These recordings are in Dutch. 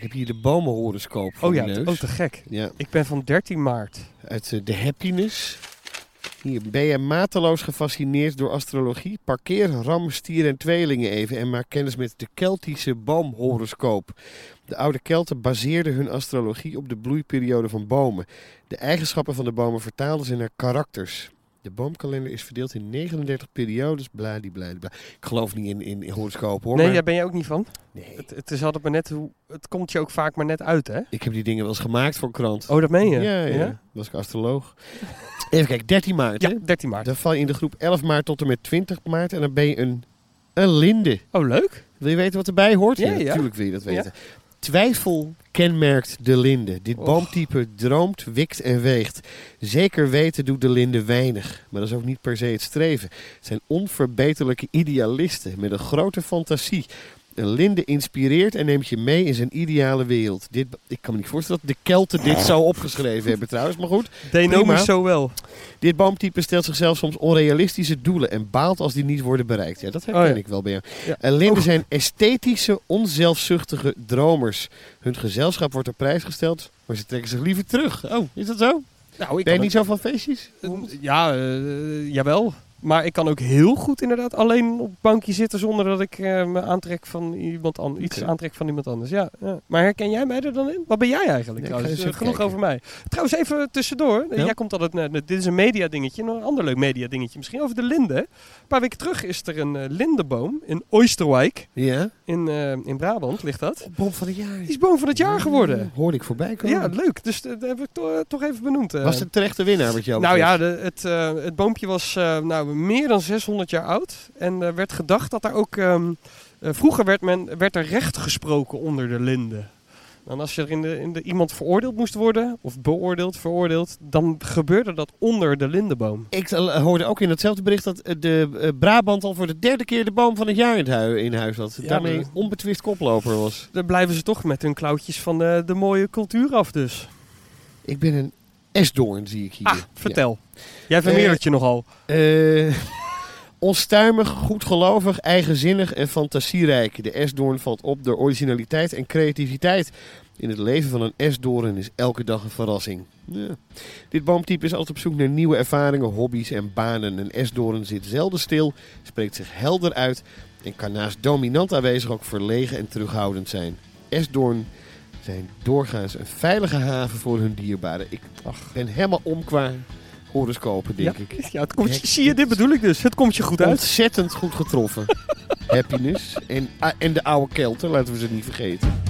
Ik heb hier de bomenhoroscoop voor Oh ja, neus. oh te gek. Ja, Ik ben van 13 maart. uit eh, de Happiness. Hier, ben je mateloos gefascineerd door astrologie? Parkeer ram, stier en tweelingen even en maak kennis met de Keltische boomhoroscoop. De oude Kelten baseerden hun astrologie op de bloeiperiode van bomen. De eigenschappen van de bomen vertaalden ze naar karakters. De boomkalender is verdeeld in 39 periodes, bladibladibla. Ik geloof niet in, in, in horoscoop hoor, Nee, maar... daar ben je ook niet van. nee, Het, het is altijd maar net hoe. Het komt je ook vaak maar net uit, hè? ik heb die dingen wel eens gemaakt voor een krant. Oh, dat meen je? Ja, ja. Was ik astroloog. Even kijken, 13 maart. Ja, hè? 13 maart. Dan val je in de groep 11 maart tot en met 20 maart. En dan ben je een, een linde. Oh, leuk. Wil je weten wat erbij hoort? Ja, ja. natuurlijk wil je dat Ja. Twijfel kenmerkt de linde. Dit Och. boomtype droomt, wikt en weegt. Zeker weten doet de linde weinig. Maar dat is ook niet per se het streven. Het zijn onverbeterlijke idealisten met een grote fantasie. Een linde inspireert en neemt je mee in zijn ideale wereld. Dit, ik kan me niet voorstellen dat de Kelten dit zo opgeschreven hebben trouwens. Maar goed, me zo wel. dit boomtype stelt zichzelf soms onrealistische doelen en baalt als die niet worden bereikt. Ja, dat herken Oh ja. ik wel bij jou. Ja. En linden Oh. zijn esthetische, onzelfzuchtige dromers. Hun gezelschap wordt op prijs gesteld, maar ze trekken zich liever terug. Oh, is dat zo? Nou, ik Ben je niet zo van feestjes? Ja, eh, jawel. Maar ik kan ook heel goed inderdaad alleen op het bankje zitten zonder dat ik eh, me aantrek van iemand anders. Iets aantrek van iemand anders. Ja, ja. Maar herken jij mij er dan in? Wat ben jij eigenlijk? Trouwens? ga eens Eh, genoeg kijken. over mij. Trouwens, even tussendoor. Ja? Jij komt altijd. naar- dit is een media dingetje. Nog een ander leuk media dingetje. Misschien over de linden. Een paar weken terug is er een eh, lindenboom in Oosterwijk. Ja. In, in Brabant ligt dat. Boom van het jaar. Die is boom van het jaar geworden. Hoorde ik voorbij komen. Ja, leuk. Dus dat heb ik to- toch even benoemd. Was het terechte winnaar wat jou Nou ja, de, het, het boompje was nou, meer dan 600 jaar oud. En er werd gedacht dat er ook... ehm, eh, vroeger werd, men, werd er recht gesproken onder de linden. En als je er in de, in de, iemand veroordeeld moest worden, of beoordeeld, veroordeeld, dan gebeurde dat onder de lindenboom. Ik eh, hoorde ook in hetzelfde bericht dat eh, de eh, Brabant al voor de derde keer de boom van het jaar in, het hui- in huis had. Ja, Daarmee maar- onbetwist koploper was. Dan blijven ze toch met hun klauwtjes van de, de mooie cultuur af dus. Ik ben een esdoorn, zie ik hier. Ah, vertel. Jij vermeerdert je nogal. Eh, onstuimig, goedgelovig, eigenzinnig en fantasierijk. De esdoorn valt op door originaliteit en creativiteit. In het leven van een esdoorn is elke dag een verrassing. Ja. Dit boomtype is altijd op zoek naar nieuwe ervaringen, hobby's en banen. Een esdoorn zit zelden stil, spreekt zich helder uit en kan naast dominant aanwezig ook verlegen en terughoudend zijn. Esdoorn zijn doorgaans een veilige haven voor hun dierbaren. Ik ben helemaal om qua horoscopen, denk ja? ik. Ja, het komt, zie je, dit bedoel ik dus. Het komt je goed uit. Ontzettend goed getroffen. Happiness. En, ah, en de oude Kelten, laten we ze niet vergeten.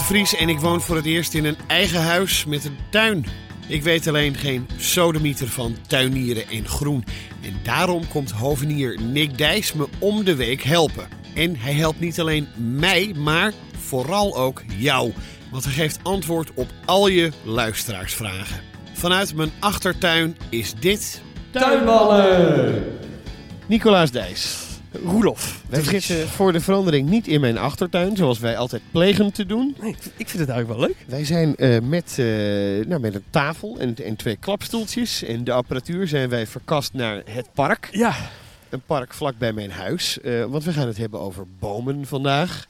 De Vries en ik woon voor het eerst in een eigen huis met een tuin. Ik weet alleen geen sodemieter van tuinieren en groen. En daarom komt hovenier Nick Dijs me om de week helpen. En hij helpt niet alleen mij, maar vooral ook jou. Want hij geeft antwoord op al je luisteraarsvragen. Vanuit mijn achtertuin is dit... Tuinballen! Nicolaas Dijs. Roelof. Wij zitten voor de verandering niet in mijn achtertuin, zoals wij altijd plegen te doen. Nee, ik vind het eigenlijk wel leuk. Wij zijn eh, met, eh, nou, met een tafel en, en twee klapstoeltjes en de apparatuur zijn wij verkast naar het park. Ja, Een park vlak bij mijn huis. Eh, want we gaan het hebben over bomen vandaag.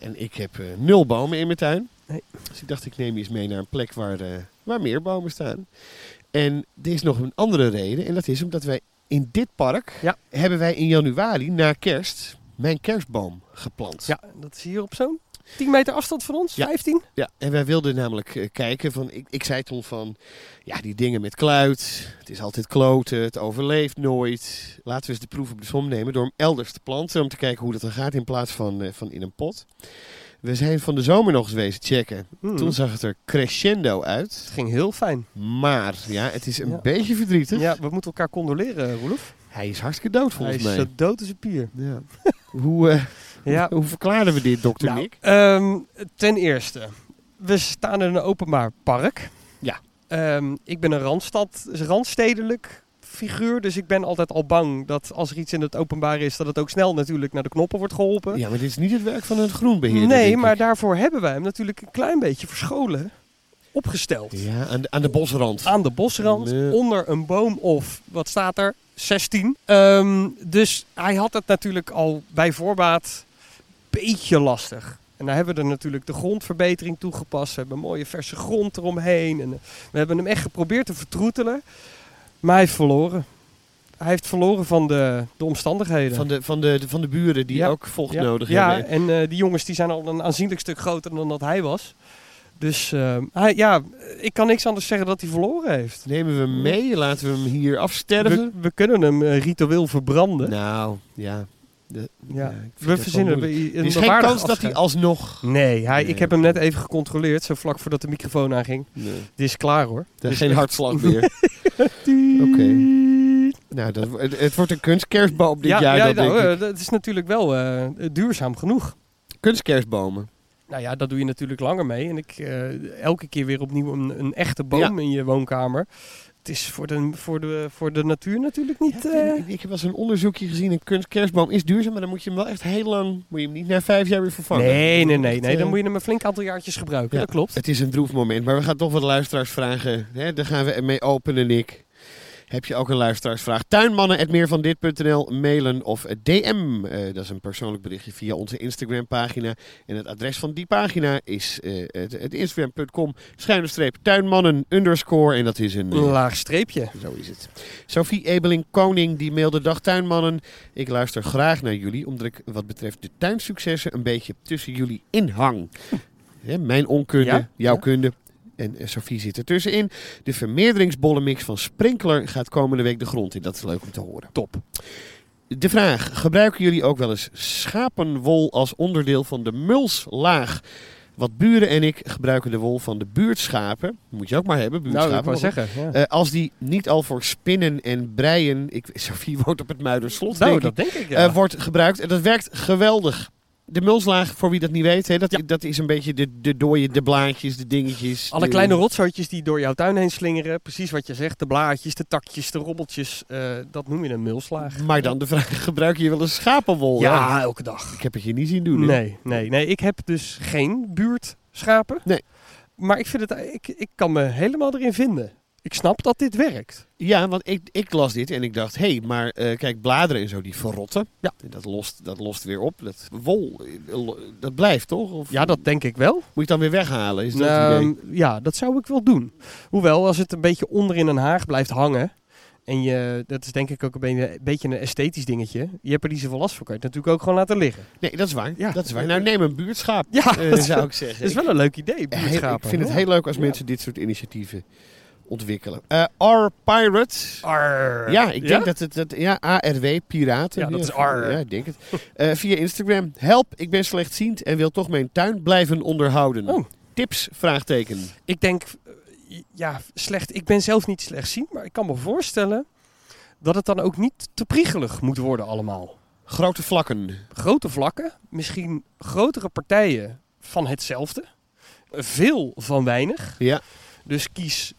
En ik heb nul bomen in mijn tuin. Nee. Dus ik dacht, ik neem je eens mee naar een plek waar, waar meer bomen staan. En er is nog een andere reden. En dat is omdat wij in dit park Ja. hebben wij in januari na kerst mijn kerstboom geplant. ja, dat is hier op zo'n 10 meter afstand van ons, Ja. 15. Ja, en wij wilden namelijk eh, kijken van, ik, ik zei toen van, ja die dingen met kluit, het is altijd kloten, het overleeft nooit. Laten we eens de proef op de som nemen door hem elders te planten, om te kijken hoe dat dan gaat in plaats van, eh, van in een pot. We zijn van de zomer nog eens wezen checken. Hmm. Toen zag het er crescendo uit, Het ging heel fijn. maar ja, het is een Ja. beetje verdrietig. Ja, we moeten elkaar condoleren, Roelof. Hij is hartstikke dood Hij volgens is mij. zo dood als een pier. Ja. hoe, eh, Ja. hoe verklaren we dit, dokter Nou, Nick? ehm, ten eerste, we staan in een openbaar park. Ja. Ehm, ik ben een randstad, randstedelijk figuur, dus ik ben altijd al bang dat als er iets in het openbaar is, dat het ook snel natuurlijk naar de knoppen wordt geholpen. Ja, maar dit is niet het werk van een groenbeheerder, nee, maar daarvoor hebben wij hem natuurlijk een klein beetje verscholen opgesteld. Ja, aan de, aan de bosrand. Aan de bosrand, Nee. onder een boom of, wat staat er, 16. Ehm, dus hij had het natuurlijk al bij voorbaat een beetje lastig. En daar hebben we er natuurlijk de grondverbetering toegepast. We hebben mooie verse grond eromheen. En eh, we hebben hem echt geprobeerd te vertroetelen. Maar hij heeft verloren. Hij heeft verloren van de, de omstandigheden. Van de, van de, van de buren die Ja. ook vocht ja, nodig ja, hebben. en eh, die jongens die zijn al een aanzienlijk stuk groter dan dat hij was. Dus eh, hij, ja, ik kan niks anders zeggen dat hij verloren heeft. Nemen we hem mee? Laten we hem hier afsterven? we kunnen hem eh, ritueel verbranden. Nou, ja. De- ja. vind we verzinnen Er is geen kans dat hij alsnog... Nee, hij, Nee, ik heb hem net even gecontroleerd, zo vlak voordat de microfoon aanging. Nee, Het is klaar hoor. er is geen echt- hartslag meer. Oké. Nou, dat, het, het wordt een kunstkerstboom dit ja, jaar. ja dat nou, denk ik. dat is natuurlijk wel eh, duurzaam genoeg. Kunstkerstbomen. Nou ja, dat doe je natuurlijk langer mee. En ik eh, elke keer weer opnieuw een, een echte boom in je woonkamer. Het is voor de, voor de, voor de natuur natuurlijk niet... Ja, eh, ik, ik heb wel eens een onderzoekje gezien. Een kunstkerstboom is duurzaam, maar dan moet je hem wel echt heel lang... Moet je hem niet na vijf jaar weer vervangen. nee, nee, nee, nee. Dan eh, moet je hem een flink aantal jaartjes gebruiken. Ja. Dat klopt. Het is een droef moment, maar we gaan toch wat luisteraars vragen. Hè, daar gaan we ermee openen, Nick. Heb je ook een luisteraarsvraag? Tuinmannen.meervandit.nl mailen of DM. Eh, dat is een persoonlijk berichtje via onze Instagram pagina. En het adres van die pagina is eh, het, het instagram.com schuine streep tuinmannen underscore. En dat is een... Eh, laag streepje. zo is het. Sophie Ebeling Koning die mailde dag tuinmannen. Ik luister graag naar jullie omdat ik wat betreft de tuinsuccessen een beetje tussen jullie inhang. Hè, mijn onkunde, Ja, jouw ja. kunde. En Sophie zit er tussenin. De vermeerderingsbollenmix van Sprinkler gaat komende week de grond in. Dat is leuk om te horen. Top. De vraag: gebruiken jullie ook wel eens schapenwol als onderdeel van de mulslaag? Wat buren en ik gebruiken de wol van de buurtschapen. Moet je ook maar hebben, Nou, buurtschapen. zeggen. Ja. Eh, als die niet al voor spinnen en breien, ik, Sophie woont op het Muiderslot, nou, denk dat ik, denk ik, ja. eh, wordt gebruikt. En dat werkt geweldig. De mulslaag, voor wie dat niet weet, hè, dat, Ja. dat is een beetje de, de dooie, de blaadjes, de dingetjes. Alle de- kleine rotzootjes die door jouw tuin heen slingeren. Precies wat je zegt. De blaadjes, de takjes, de robbeltjes. eh, dat noem je een mulslaag. Maar dan de vraag, gebruik je wel eens schapenwol? Ja, elke dag. Ik heb het je niet zien doen. hè? Nee, nee, nee. Ik heb dus geen buurtschapen. Nee. Maar ik, vind het, ik, ik kan me helemaal erin vinden. Ik snap dat dit werkt. Ja, want ik, ik las dit en ik dacht, hé, hey, maar eh, kijk, bladeren en zo, die verrotten. Ja. Dat lost, dat lost weer op. Dat wol, eh, dat blijft toch? Of Ja, dat denk ik wel. moet je het dan weer weghalen? Is dat Nou, idee? ja, dat zou ik wel doen. Hoewel, als het een beetje onder in een haag blijft hangen. En je, dat is denk ik ook een beetje, een esthetisch dingetje. Je hebt er niet zoveel last van. Kan je het natuurlijk ook gewoon laten liggen. Nee, dat is waar. Ja. Dat is waar. Nou, neem een buurtschaap, Ja, eh, dat is zou ik zeggen. Dat is wel een leuk idee, ik vind het heel leuk als Ja. mensen dit soort initiatieven ontwikkelen. Eh R Pirate. Arr. Ja, ik denk dat het, dat, ja, ARW, piraten. Ja, dat is R. Ja, ik denk het. Eh, via Instagram. Help, ik ben slechtziend en wil toch mijn tuin blijven onderhouden. Oh. Tips? Vraagteken. Ik denk, eh, ja, slecht. Ik ben zelf niet slechtziend, maar ik kan me voorstellen dat het dan ook niet te priegelig moet worden allemaal. Grote vlakken. Grote vlakken, misschien grotere partijen van hetzelfde. Veel van weinig. Ja. Dus kies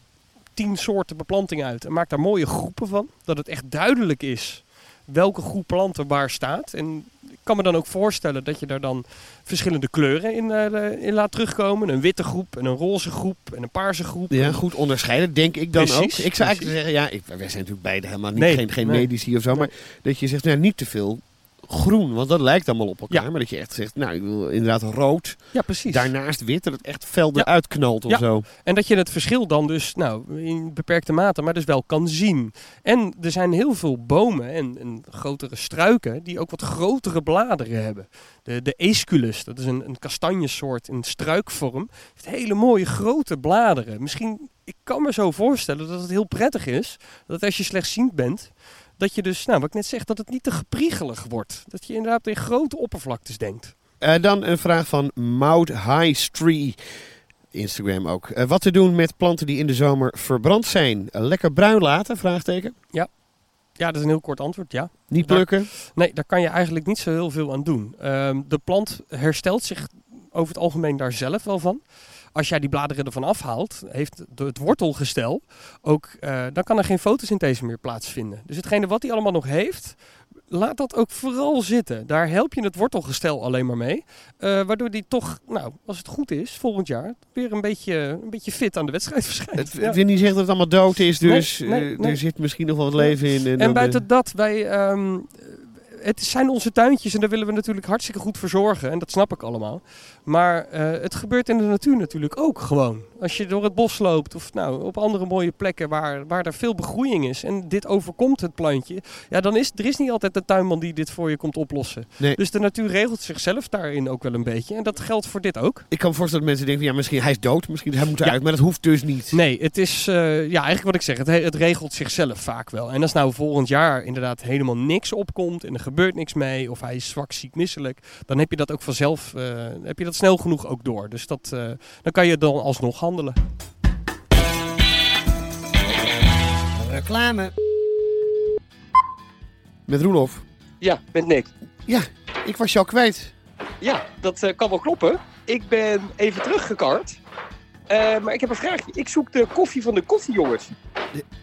tien soorten beplanting uit en maak daar mooie groepen van. Dat het echt duidelijk is welke groep planten waar staat. En ik kan me dan ook voorstellen dat je daar dan verschillende kleuren in, eh, in laat terugkomen. Een witte groep, en een roze groep en een paarse groep. Ja, goed onderscheiden, denk ik dan Precies, ook. Ik zou eigenlijk zeggen, ja, ik, wij zijn natuurlijk beide helemaal niet, Nee, geen, geen nee. medici of zo, maar dat je zegt, nou, niet te veel groen, want dat lijkt allemaal op elkaar. Maar dat je echt zegt, nou, ik wil inderdaad rood, Ja, precies. daarnaast wit, dat het echt fel Ja. eruit knalt of Ja. zo. En dat je het verschil dan dus nou, in beperkte mate, maar dus wel kan zien. En er zijn heel veel bomen en, en grotere struiken die ook wat grotere bladeren hebben. De, de Aesculus, dat is een, een kastanjesoort in struikvorm, heeft hele mooie grote bladeren. Misschien, ik kan me zo voorstellen dat het heel prettig is, dat als je slechtziend bent, dat je dus, nou wat ik net zeg, dat het niet te gepriegelig wordt. Dat je inderdaad in grote oppervlaktes denkt. Eh, dan een vraag van Maud Highstree. Instagram ook. Eh, wat te doen met planten die in de zomer verbrand zijn? Eh, lekker bruin laten? Vraagteken. Ja, dat is een heel kort antwoord, ja. Niet Daar- plukken? Nee, daar kan je eigenlijk niet zo heel veel aan doen. Ehm, de plant herstelt zich over het algemeen daar zelf wel van. Als jij die bladeren ervan afhaalt, heeft het wortelgestel ook, eh, dan kan er geen fotosynthese meer plaatsvinden. Dus hetgene wat hij allemaal nog heeft, laat dat ook vooral zitten. Daar help je het wortelgestel alleen maar mee. Eh, waardoor die toch, nou, als het goed is, volgend jaar weer een beetje, een beetje fit aan de wedstrijd verschijnt. Het Ja. wil niet zeggen dat het allemaal dood is, dus Nee, nee, eh, nee. er zit misschien nog wel wat leven in. En, En buiten dat, wij, ehm, het zijn onze tuintjes en daar willen we natuurlijk hartstikke goed voor zorgen. En dat snap ik allemaal. Maar eh, het gebeurt in de natuur natuurlijk ook gewoon. Als je door het bos loopt of nou, op andere mooie plekken waar, waar er veel begroeiing is. En dit overkomt het plantje. Ja, dan is er is niet altijd een tuinman die dit voor je komt oplossen. Nee. Dus de natuur regelt zichzelf daarin ook wel een beetje. En dat geldt voor dit ook. ik kan me voorstellen dat mensen denken, ja, misschien hij is dood, misschien hij moet Ja. eruit, maar dat hoeft dus niet. Nee, het is eh, ja, eigenlijk wat ik zeg. Het, he- het regelt zichzelf vaak wel. En als nou volgend jaar inderdaad helemaal niks opkomt en er gebeurt niks mee, of hij is zwak, ziek, misselijk, dan heb je dat ook vanzelf, eh, heb je dat snel genoeg ook door. Dus dat, eh, dan kan je dan alsnog handelen. Reclame. Met Roelof. Ja, met Nick. Ja, ik was jou kwijt. Ja, dat eh, kan wel kloppen. Ik ben even teruggekart. Eh, maar ik heb een vraagje. Ik zoek de koffie van de koffiejongens.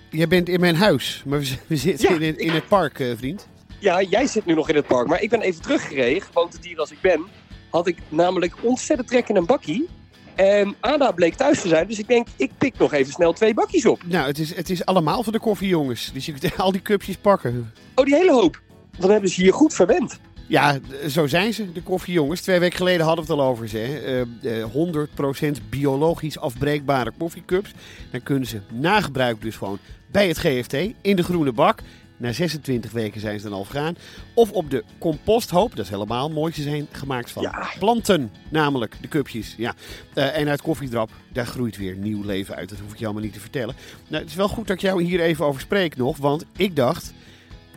Jij bent in mijn huis, maar we, zitten Ja, in, ik- in het park, eh, vriend. Ja, jij zit nu nog in het park. Maar ik ben even teruggereden. Gewoond het dier als ik ben. Had ik namelijk ontzettend trek in een bakkie. En Ada bleek thuis te zijn. Dus ik denk, ik pik nog even snel twee bakjes op. Nou, het is, het is allemaal voor de koffiejongens. Dus je kunt al die cupjes pakken. Oh, die hele hoop. Dan hebben ze hier goed verwend. Ja, zo zijn ze, de koffiejongens. Twee weken geleden hadden we het al over ze. Hè. Eh, eh, 100% biologisch afbreekbare koffiecups. Dan kunnen ze na gebruik dus gewoon bij het GFT in de groene bak. Na 26 weken zijn ze dan al vergaan. Of op de composthoop, dat is helemaal mooi. Ze zijn gemaakt van Ja. planten, namelijk de cupjes. Ja. Eh, en uit koffiedrap, daar groeit weer nieuw leven uit. Dat hoef ik je allemaal niet te vertellen. Nou, het is wel goed dat ik jou hier even over spreek nog. Want ik dacht,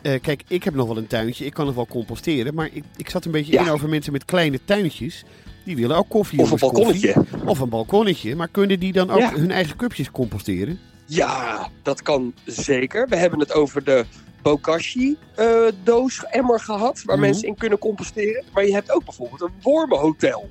eh, kijk, ik heb nog wel een tuintje. Ik kan nog wel composteren. Maar ik, ik zat een beetje Ja. in over mensen met kleine tuintjes. Die willen ook koffie. Of een koffie. balkonnetje. Of een balkonnetje. Maar kunnen die dan ook Ja. hun eigen cupjes composteren? Ja, dat kan zeker. We hebben het over de Bokashi-doos, emmer gehad, waar Mhm. mensen in kunnen composteren. Maar je hebt ook bijvoorbeeld een wormenhotel.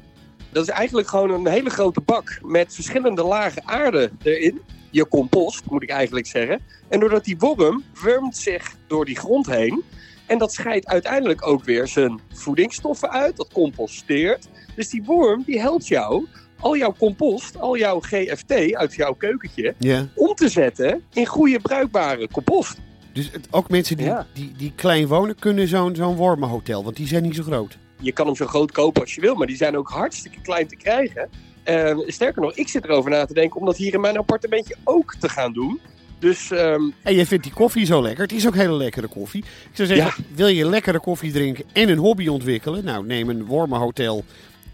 Dat is eigenlijk gewoon een hele grote bak met verschillende lagen aarde erin. Je compost, moet ik eigenlijk zeggen. En doordat die worm wurmt zich door die grond heen. En dat scheidt uiteindelijk ook weer zijn voedingsstoffen uit. Dat composteert. Dus die worm die helpt jou al jouw compost, al jouw GFT uit jouw keukentje om te zetten in goede bruikbare compost. Dus het, ook mensen die, Ja. die, die klein wonen kunnen zo'n zo'n wormenhotel. Want die zijn niet zo groot. Je kan hem zo groot kopen als je wil, maar die zijn ook hartstikke klein te krijgen. Eh, sterker nog, ik zit erover na te denken om dat hier in mijn appartementje ook te gaan doen. Dus ehm, En jij vindt die koffie zo lekker. Het is ook hele lekkere koffie. Ik zou zeggen, wil je lekkere koffie drinken en een hobby ontwikkelen? Nou, neem een wormenhotel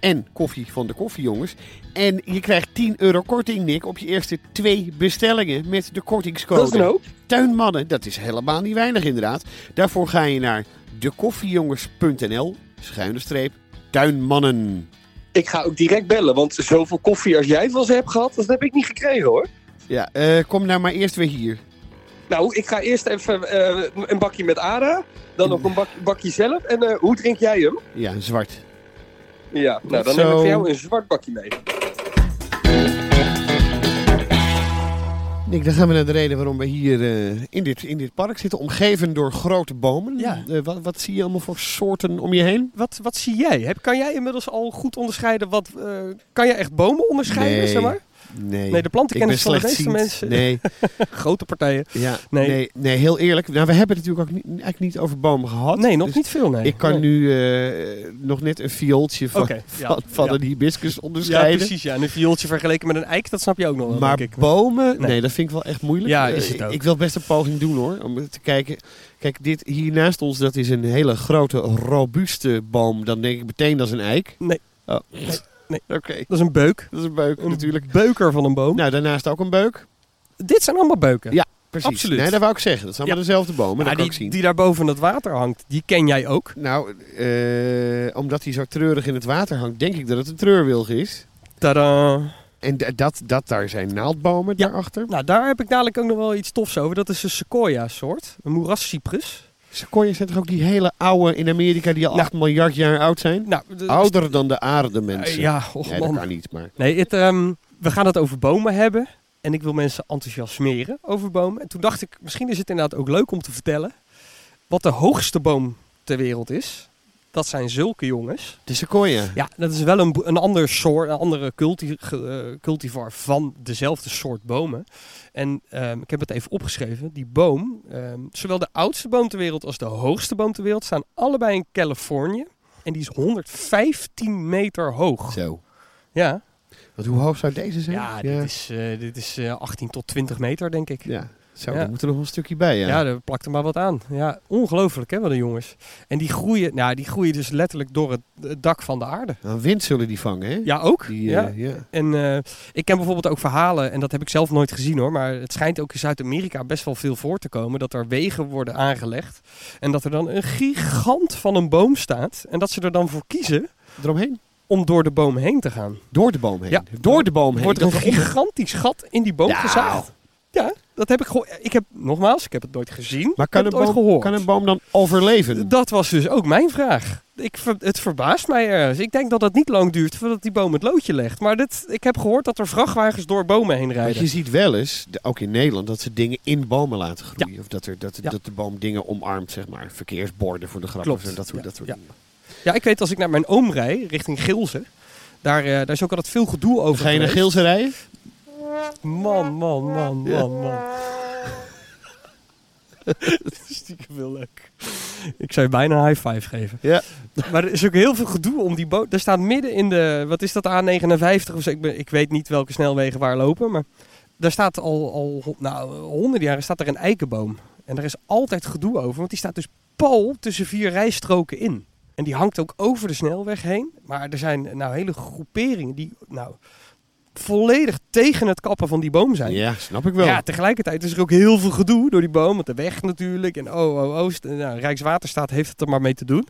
en koffie van de koffiejongens. En je krijgt 10 euro korting, Nick, op je eerste twee bestellingen met de kortingscode. dat is een hoop. Tuinmannen, dat is helemaal niet weinig inderdaad. Daarvoor ga je naar dekoffiejongens.nl, schuine streep, tuinmannen. Ik ga ook direct bellen, want zoveel koffie als jij van ze hebt gehad, dat heb ik niet gekregen hoor. Ja, eh, kom nou maar eerst weer hier. Nou, ik ga eerst even eh, een bakje met Ada, dan nog een bak- bakje zelf. En eh, hoe drink jij hem? Ja, zwart. Ja, nou dan Zo. neem ik voor jou een zwart bakje mee. Nick, dan gaan we naar de reden waarom we hier eh, in, dit, in dit park zitten. Omgeven door grote bomen. Ja. Eh, wat, wat zie je allemaal voor soorten om je heen? Wat, wat zie jij? Heb, kan jij inmiddels al goed onderscheiden? Wat, eh, kan jij echt bomen onderscheiden, Nee. zeg maar? Nee. Nee, de plantenkennis van de meeste mensen. Nee, Grote partijen. ja, Nee. nee. nee, heel eerlijk. Nou, we hebben het natuurlijk ook niet, eigenlijk niet over bomen gehad. Nee, nog Dus niet veel, nee. Ik kan Nee. nu eh, nog net een viooltje van, ja, van, van ja. een hibiscus Ja, onderscheiden. precies. Ja. En een viooltje vergeleken met een eik, dat snap je ook nog wel, maar denk ik. bomen, nee. Dat vind ik wel echt moeilijk. Ja, Eh, is het ik- ook. Ik wil best een poging doen hoor, om te kijken. Kijk, dit hier naast ons, dat is een hele grote, robuuste boom. Dan denk ik meteen dat is een eik. Nee. Oh. Nee, nee. Oké, Dat is een beuk. dat is een beuk Een natuurlijk. beuker van een boom. Nou, daarnaast ook een beuk. Dit zijn allemaal beuken. Ja, Precies. Absoluut. Nee, dat wou ik zeggen. Dat zijn Ja. allemaal dezelfde bomen. Maar dat kan die, ik zien. die daar boven het water hangt, die ken jij ook. Nou, eh, omdat hij zo treurig in het water hangt, denk ik dat het een treurwilg is. Tadaa. En dat, dat daar zijn naaldbomen Ja. daarachter. Nou, daar heb ik dadelijk ook nog wel iets tofs over. Dat is een sequoia-soort. Een moerascyprus. Sequoia's zijn toch ook die hele oude in Amerika die al Nou. 8 miljard jaar oud zijn? Nou, de- Ouder dan de aarde, mensen. Ja, och Nee, dat man. kan niet, maar... Nee, het, ehm, we gaan het over bomen hebben. En ik wil mensen enthousiasmeren over bomen. En toen dacht ik, misschien is het inderdaad ook leuk om te vertellen... wat de hoogste boom ter wereld is. Dat zijn zulke jongens. De sequoia. Ja, dat is wel een, een ander soort, een andere culti, eh, cultivar van dezelfde soort bomen. En ehm, ik heb het even opgeschreven. Die boom, ehm, zowel de oudste boom ter wereld als de hoogste boom ter wereld, staan allebei in Californië. En die is 115 meter hoog. Zo. Ja, Want hoe hoog zou deze zijn? ja, dit is, eh, dit is eh, 18 tot 20 meter, denk ik. Ja. Zo, Ja. daar moet er nog een stukje bij, ja. Ja, daar plakt er maar wat aan. Ja, ongelooflijk hè, wat de jongens. En die groeien, nou, die groeien dus letterlijk door het, het dak van de aarde. Nou, wind zullen die vangen, hè? Ja, ook. Die, ja. eh, ja. En eh, ik ken bijvoorbeeld ook verhalen, en dat heb ik zelf nooit gezien hoor, maar het schijnt ook in Zuid-Amerika best wel veel voor te komen dat er wegen worden aangelegd en dat er dan een gigant van een boom staat en dat ze er dan voor kiezen Eromheen? om door de boom heen te gaan. Door de boom heen. Ja. Door de boom heen. Wordt er een gigantisch gat in die boom Ja. gezaagd. Ja, dat heb ik gehoord. Ik heb, nogmaals, ik heb het nooit gezien, Maar kan een, boom, gehoord. kan een boom dan overleven? Dat was dus ook mijn vraag. Ik, het verbaast mij ergens. Ik denk dat het niet lang duurt voordat die boom het loodje legt. Maar dit, ik heb gehoord dat er vrachtwagens door bomen heen Want rijden. je ziet wel eens, ook in Nederland, dat ze dingen in bomen laten groeien. Of dat, er, dat, Ja. dat de boom dingen omarmt, zeg maar. Verkeersborden voor de grap Klopt. of zo, dat soort, Ja. dat soort Ja. dingen. Ja, ik weet als ik naar mijn oom rij, richting Gilze. Daar, eh, daar is ook altijd veel gedoe over Ga je naar geweest. Gilse rijden? Man, man, man, man, man. Dat is stiekem heel leuk. Ik zou je bijna een high five geven. Ja. Maar er is ook heel veel gedoe om die boot. Er staat midden in de, wat is dat, A59 of zo. Ik, ben, ik weet niet welke snelwegen waar lopen, maar daar staat al, al nou, honderden jaren staat er een eikenboom. En er is altijd gedoe over, want die staat dus pal tussen vier rijstroken in. En die hangt ook over de snelweg heen. Maar er zijn nou hele groeperingen die nou, volledig tegen het kappen van die boom zijn. Ja, snap ik wel. Ja, tegelijkertijd is er ook heel veel gedoe door die boom. Met de weg natuurlijk. En oh, oh, oh. Nou, Rijkswaterstaat heeft het er maar mee te doen.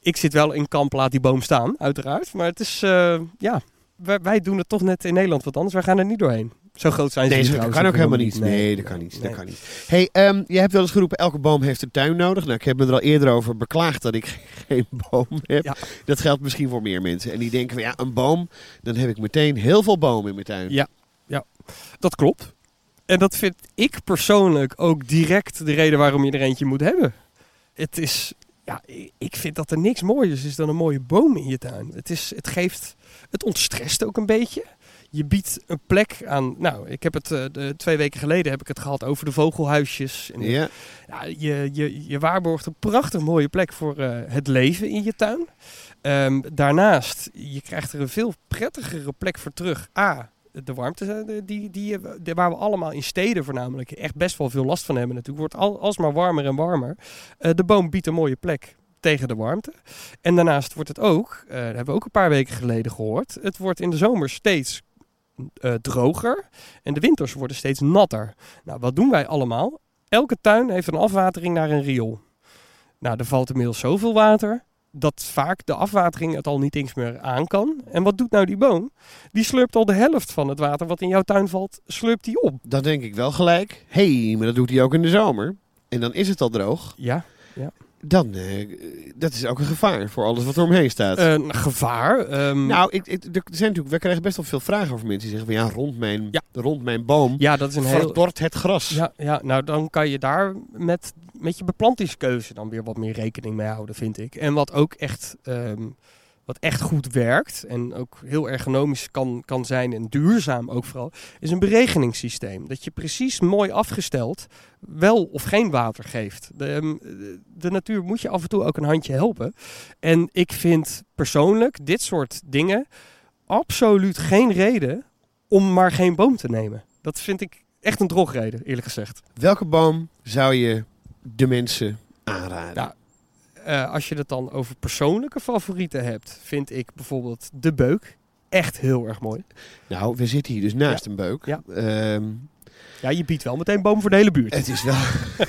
Ik zit wel in kamp, laat die boom staan, uiteraard. Maar het is, eh, ja, wij, wij doen het toch net in Nederland wat anders. Wij gaan er niet doorheen. Zo groot zijn ze Nee, niet dat kan ook helemaal niet. Nee, dat kan niet. Dat kan niet. Hey, ehm, je hebt wel eens geroepen, elke boom heeft een tuin nodig. Nou, ik heb me er al eerder over beklaagd dat ik geen boom heb. Ja. Dat geldt misschien voor meer mensen. En die denken, van, ja, een boom, dan heb ik meteen heel veel bomen in mijn tuin. Ja. Dat klopt. En dat vind ik persoonlijk ook direct de reden waarom je er eentje moet hebben. Het is, ja, ik vind dat er niks mooiers is dan een mooie boom in je tuin. Het, is, het geeft, het ontstresst ook een beetje. Je biedt een plek aan, nou, ik heb het eh, de, twee weken geleden heb ik het gehad over de vogelhuisjes. En, Ja. ja, je, je, je waarborgt een prachtig mooie plek voor eh, het leven in je tuin. Ehm, daarnaast, je krijgt er een veel prettigere plek voor terug. A, de warmte eh, die, die, de- waar we allemaal in steden voornamelijk echt best wel veel last van hebben natuurlijk. Wordt al, alsmaar warmer en warmer. De boom biedt een mooie plek tegen de warmte. En daarnaast wordt het ook, eh dat hebben we ook een paar weken geleden gehoord, het wordt in de zomer steeds eh, droger en de winters worden steeds natter. Nou, wat doen wij allemaal? Elke tuin heeft een afwatering naar een riool. Nou, er valt inmiddels zoveel water dat vaak de afwatering het al niet eens meer aan kan. En wat doet nou die boom? Die slurpt al de helft van het water wat in jouw tuin valt, slurpt die op. Dan denk ik wel gelijk, hé, hey, maar dat doet hij ook in de zomer. En dan is het al droog. Ja, dan eh, dat is ook een gevaar voor alles wat er omheen staat. Een gevaar. ehm, nou, ik, ik, er zijn natuurlijk, we krijgen best wel veel vragen over mensen die zeggen van ja, rond mijn, Ja. rond mijn boom ja, dat is een heel... verdort het gras. Ja, ja, nou dan kan je daar met, met je beplantingskeuze dan weer wat meer rekening mee houden, vind ik. En wat ook echt, ehm, wat echt goed werkt en ook heel ergonomisch kan, kan zijn en duurzaam ook vooral, is een beregeningssysteem. Dat je precies mooi afgesteld wel of geen water geeft. De, ehm, de natuur moet je af en toe ook een handje helpen. En ik vind persoonlijk dit soort dingen absoluut geen reden om maar geen boom te nemen. Dat vind ik echt een drogreden, eerlijk gezegd. Welke boom zou je de mensen aanraden? Ja. Eh, als je het dan over persoonlijke favorieten hebt, vind ik bijvoorbeeld de beuk echt heel erg mooi. Nou, we zitten hier dus naast een beuk. Ja. Ehm, Ja, je biedt wel meteen boom voor de hele buurt. het is wel...